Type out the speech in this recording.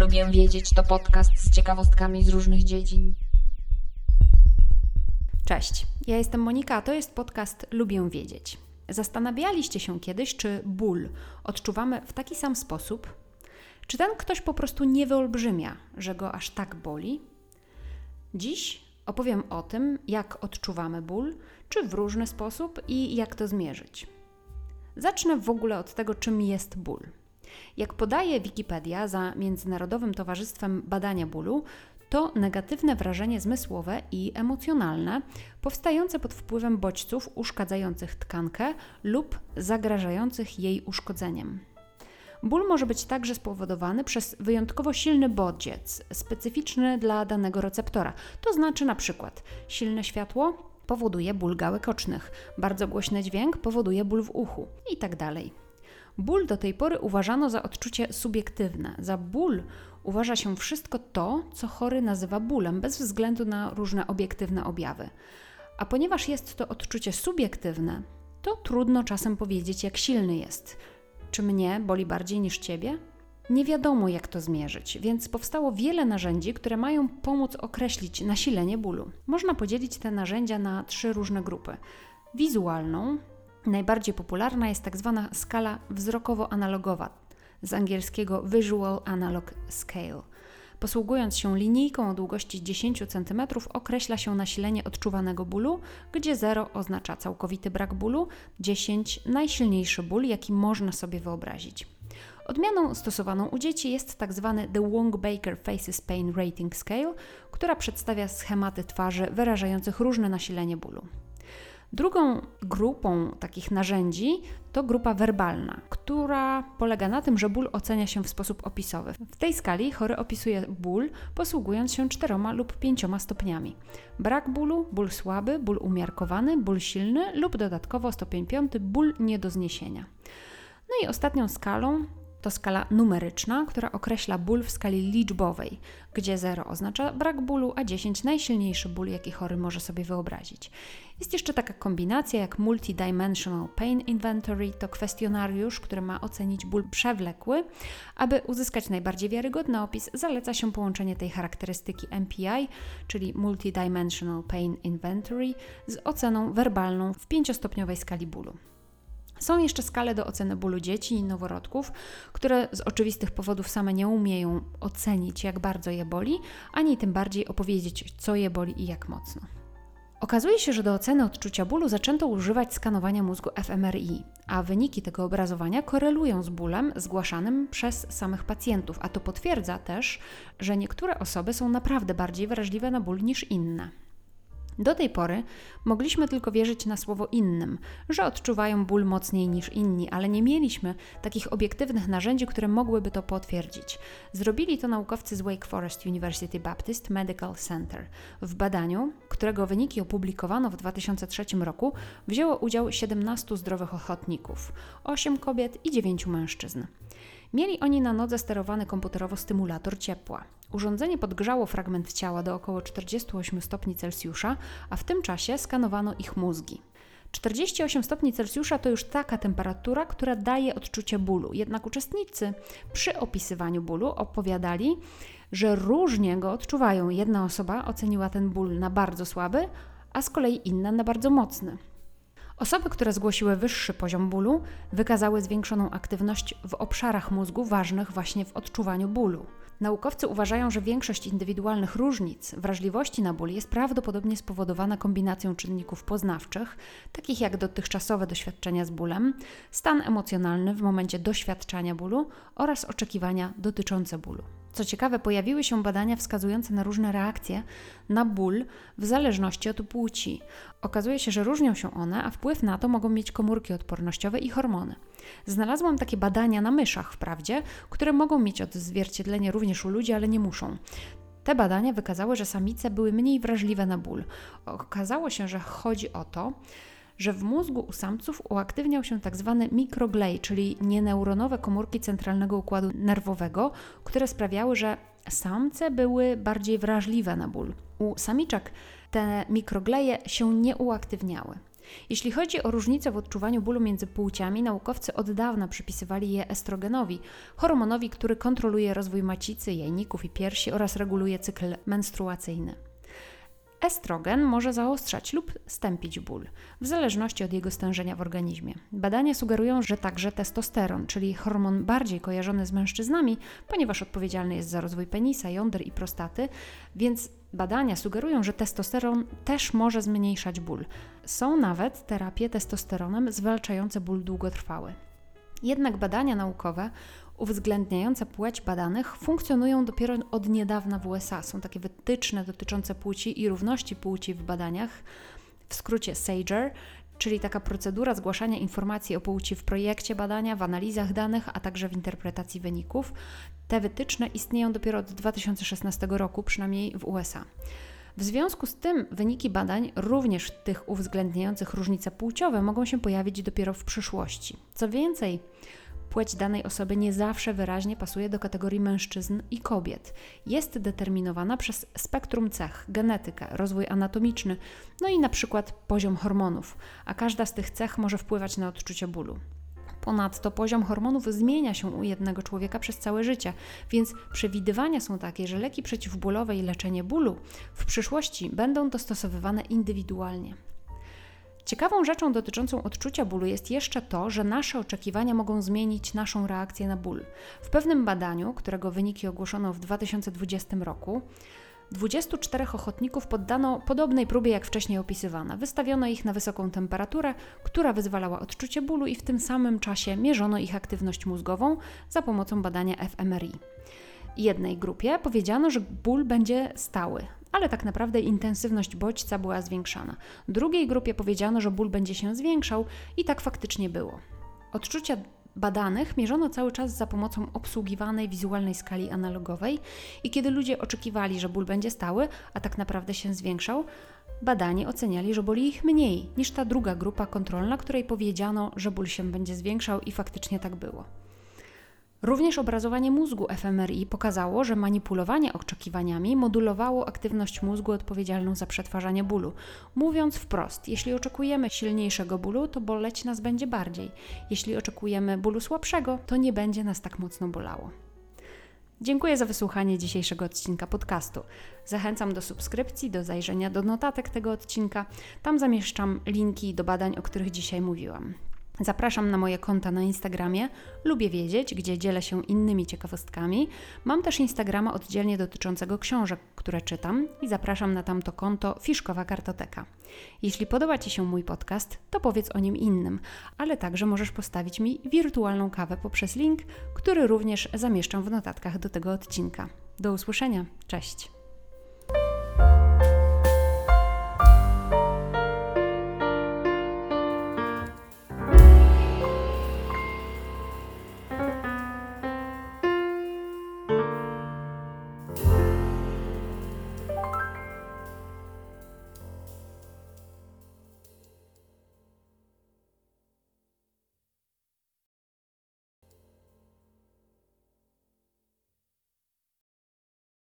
Lubię wiedzieć to podcast z ciekawostkami z różnych dziedzin. Cześć, ja jestem Monika, a to jest podcast Lubię wiedzieć. Zastanawialiście się kiedyś, czy ból odczuwamy w taki sam sposób? Czy ten ktoś po prostu nie wyolbrzymia, że go aż tak boli? Dziś opowiem o tym, jak odczuwamy ból, czy w różny sposób i jak to zmierzyć. Zacznę w ogóle od tego, czym jest ból. Jak podaje Wikipedia za Międzynarodowym Towarzystwem Badania Bólu, to negatywne wrażenie zmysłowe i emocjonalne powstające pod wpływem bodźców uszkadzających tkankę lub zagrażających jej uszkodzeniem. Ból może być także spowodowany przez wyjątkowo silny bodziec, specyficzny dla danego receptora. To znaczy na przykład silne światło powoduje ból gałek ocznych, bardzo głośny dźwięk powoduje ból w uchu itd. Ból do tej pory uważano za odczucie subiektywne. Za ból uważa się wszystko to, co chory nazywa bólem, bez względu na różne obiektywne objawy. A ponieważ jest to odczucie subiektywne, to trudno czasem powiedzieć, jak silny jest. Czy mnie boli bardziej niż ciebie? Nie wiadomo, jak to zmierzyć, więc powstało wiele narzędzi, które mają pomóc określić nasilenie bólu. Można podzielić te narzędzia na trzy różne grupy: wizualną, najbardziej popularna jest tak zwana skala wzrokowo-analogowa, z angielskiego Visual Analog Scale. Posługując się linijką o długości 10 cm, określa się nasilenie odczuwanego bólu, gdzie 0 oznacza całkowity brak bólu, 10 najsilniejszy ból, jaki można sobie wyobrazić. Odmianą stosowaną u dzieci jest tak zwany The Wong-Baker Faces Pain Rating Scale, która przedstawia schematy twarzy wyrażających różne nasilenie bólu. Drugą grupą takich narzędzi to grupa werbalna, która polega na tym, że ból ocenia się w sposób opisowy. W tej skali chory opisuje ból posługując się czteroma lub pięcioma stopniami. Brak bólu, ból słaby, ból umiarkowany, ból silny lub dodatkowo stopień piąty, ból nie do zniesienia. No i ostatnią skalą to skala numeryczna, która określa ból w skali liczbowej, gdzie 0 oznacza brak bólu, a 10 najsilniejszy ból, jaki chory może sobie wyobrazić. Jest jeszcze taka kombinacja jak Multidimensional Pain Inventory, to kwestionariusz, który ma ocenić ból przewlekły. Aby uzyskać najbardziej wiarygodny opis, zaleca się połączenie tej charakterystyki MPI, czyli Multidimensional Pain Inventory, z oceną werbalną w pięciostopniowej skali bólu. Są jeszcze skale do oceny bólu dzieci i noworodków, które z oczywistych powodów same nie umieją ocenić, jak bardzo je boli, ani tym bardziej opowiedzieć, co je boli i jak mocno. Okazuje się, że do oceny odczucia bólu zaczęto używać skanowania mózgu fMRI, a wyniki tego obrazowania korelują z bólem zgłaszanym przez samych pacjentów, a to potwierdza też, że niektóre osoby są naprawdę bardziej wrażliwe na ból niż inne. Do tej pory mogliśmy tylko wierzyć na słowo innym, że odczuwają ból mocniej niż inni, ale nie mieliśmy takich obiektywnych narzędzi, które mogłyby to potwierdzić. Zrobili to naukowcy z Wake Forest University Baptist Medical Center. W badaniu, którego wyniki opublikowano w 2003 roku, wzięło udział 17 zdrowych ochotników, 8 kobiet i 9 mężczyzn. Mieli oni na nodze sterowany komputerowo stymulator ciepła. Urządzenie podgrzało fragment ciała do około 48 stopni Celsjusza, a w tym czasie skanowano ich mózgi. 48 stopni Celsjusza to już taka temperatura, która daje odczucie bólu. Jednak uczestnicy przy opisywaniu bólu opowiadali, że różnie go odczuwają. Jedna osoba oceniła ten ból na bardzo słaby, a z kolei inna na bardzo mocny. Osoby, które zgłosiły wyższy poziom bólu, wykazały zwiększoną aktywność w obszarach mózgu ważnych właśnie w odczuwaniu bólu. Naukowcy uważają, że większość indywidualnych różnic wrażliwości na ból jest prawdopodobnie spowodowana kombinacją czynników poznawczych, takich jak dotychczasowe doświadczenia z bólem, stan emocjonalny w momencie doświadczania bólu oraz oczekiwania dotyczące bólu. Co ciekawe, pojawiły się badania wskazujące na różne reakcje na ból w zależności od płci. Okazuje się, że różnią się one, a wpływ na to mogą mieć komórki odpornościowe i hormony. Znalazłam takie badania na myszach, wprawdzie, które mogą mieć odzwierciedlenie również u ludzi, ale nie muszą. Te badania wykazały, że samice były mniej wrażliwe na ból. Okazało się, że chodzi o to, że w mózgu u samców uaktywniał się tzw. Tak mikroglej, czyli nieneuronowe komórki centralnego układu nerwowego, które sprawiały, że samce były bardziej wrażliwe na ból. U samiczek te mikrogleje się nie uaktywniały. Jeśli chodzi o różnice w odczuwaniu bólu między płciami, naukowcy od dawna przypisywali je estrogenowi, hormonowi, który kontroluje rozwój macicy, jajników i piersi oraz reguluje cykl menstruacyjny. Estrogen może zaostrzać lub stępić ból, w zależności od jego stężenia w organizmie. Badania sugerują, że także testosteron, czyli hormon bardziej kojarzony z mężczyznami, ponieważ odpowiedzialny jest za rozwój penisa, jąder i prostaty, więc badania sugerują, że testosteron też może zmniejszać ból. Są nawet terapie testosteronem zwalczające ból długotrwały. Jednak badania naukowe uwzględniające płeć badanych funkcjonują dopiero od niedawna w USA. Są takie wytyczne dotyczące płci i równości płci w badaniach, w skrócie SAGER, czyli taka procedura zgłaszania informacji o płci w projekcie badania, w analizach danych, a także w interpretacji wyników. Te wytyczne istnieją dopiero od 2016 roku, przynajmniej w USA. W związku z tym wyniki badań, również tych uwzględniających różnice płciowe, mogą się pojawić dopiero w przyszłości. Co więcej, Płeć danej osoby nie zawsze wyraźnie pasuje do kategorii mężczyzn i kobiet. Jest determinowana przez spektrum cech, genetykę, rozwój anatomiczny, no i na przykład poziom hormonów, a każda z tych cech może wpływać na odczucie bólu. Ponadto poziom hormonów zmienia się u jednego człowieka przez całe życie, więc przewidywania są takie, że leki przeciwbólowe i leczenie bólu w przyszłości będą dostosowywane indywidualnie. Ciekawą rzeczą dotyczącą odczucia bólu jest jeszcze to, że nasze oczekiwania mogą zmienić naszą reakcję na ból. W pewnym badaniu, którego wyniki ogłoszono w 2020 roku, 24 ochotników poddano podobnej próbie jak wcześniej opisywana. Wystawiono ich na wysoką temperaturę, która wyzwalała odczucie bólu i w tym samym czasie mierzono ich aktywność mózgową za pomocą badania fMRI. Jednej grupie powiedziano, że ból będzie stały, ale tak naprawdę intensywność bodźca była zwiększana. Drugiej grupie powiedziano, że ból będzie się zwiększał i tak faktycznie było. Odczucia badanych mierzono cały czas za pomocą obsługiwanej wizualnej skali analogowej i kiedy ludzie oczekiwali, że ból będzie stały, a tak naprawdę się zwiększał, badani oceniali, że boli ich mniej niż ta druga grupa kontrolna, której powiedziano, że ból się będzie zwiększał i faktycznie tak było. Również obrazowanie mózgu fMRI pokazało, że manipulowanie oczekiwaniami modulowało aktywność mózgu odpowiedzialną za przetwarzanie bólu. Mówiąc wprost, jeśli oczekujemy silniejszego bólu, to boleć nas będzie bardziej. Jeśli oczekujemy bólu słabszego, to nie będzie nas tak mocno bolało. Dziękuję za wysłuchanie dzisiejszego odcinka podcastu. Zachęcam do subskrypcji, do zajrzenia do notatek tego odcinka. Tam zamieszczam linki do badań, o których dzisiaj mówiłam. Zapraszam na moje konta na Instagramie. Lubię wiedzieć, gdzie dzielę się innymi ciekawostkami. Mam też Instagrama oddzielnie dotyczącego książek, które czytam i zapraszam na tamto konto Fiszkowa Kartoteka. Jeśli podoba Ci się mój podcast, to powiedz o nim innym, ale także możesz postawić mi wirtualną kawę poprzez link, który również zamieszczam w notatkach do tego odcinka. Do usłyszenia. Cześć.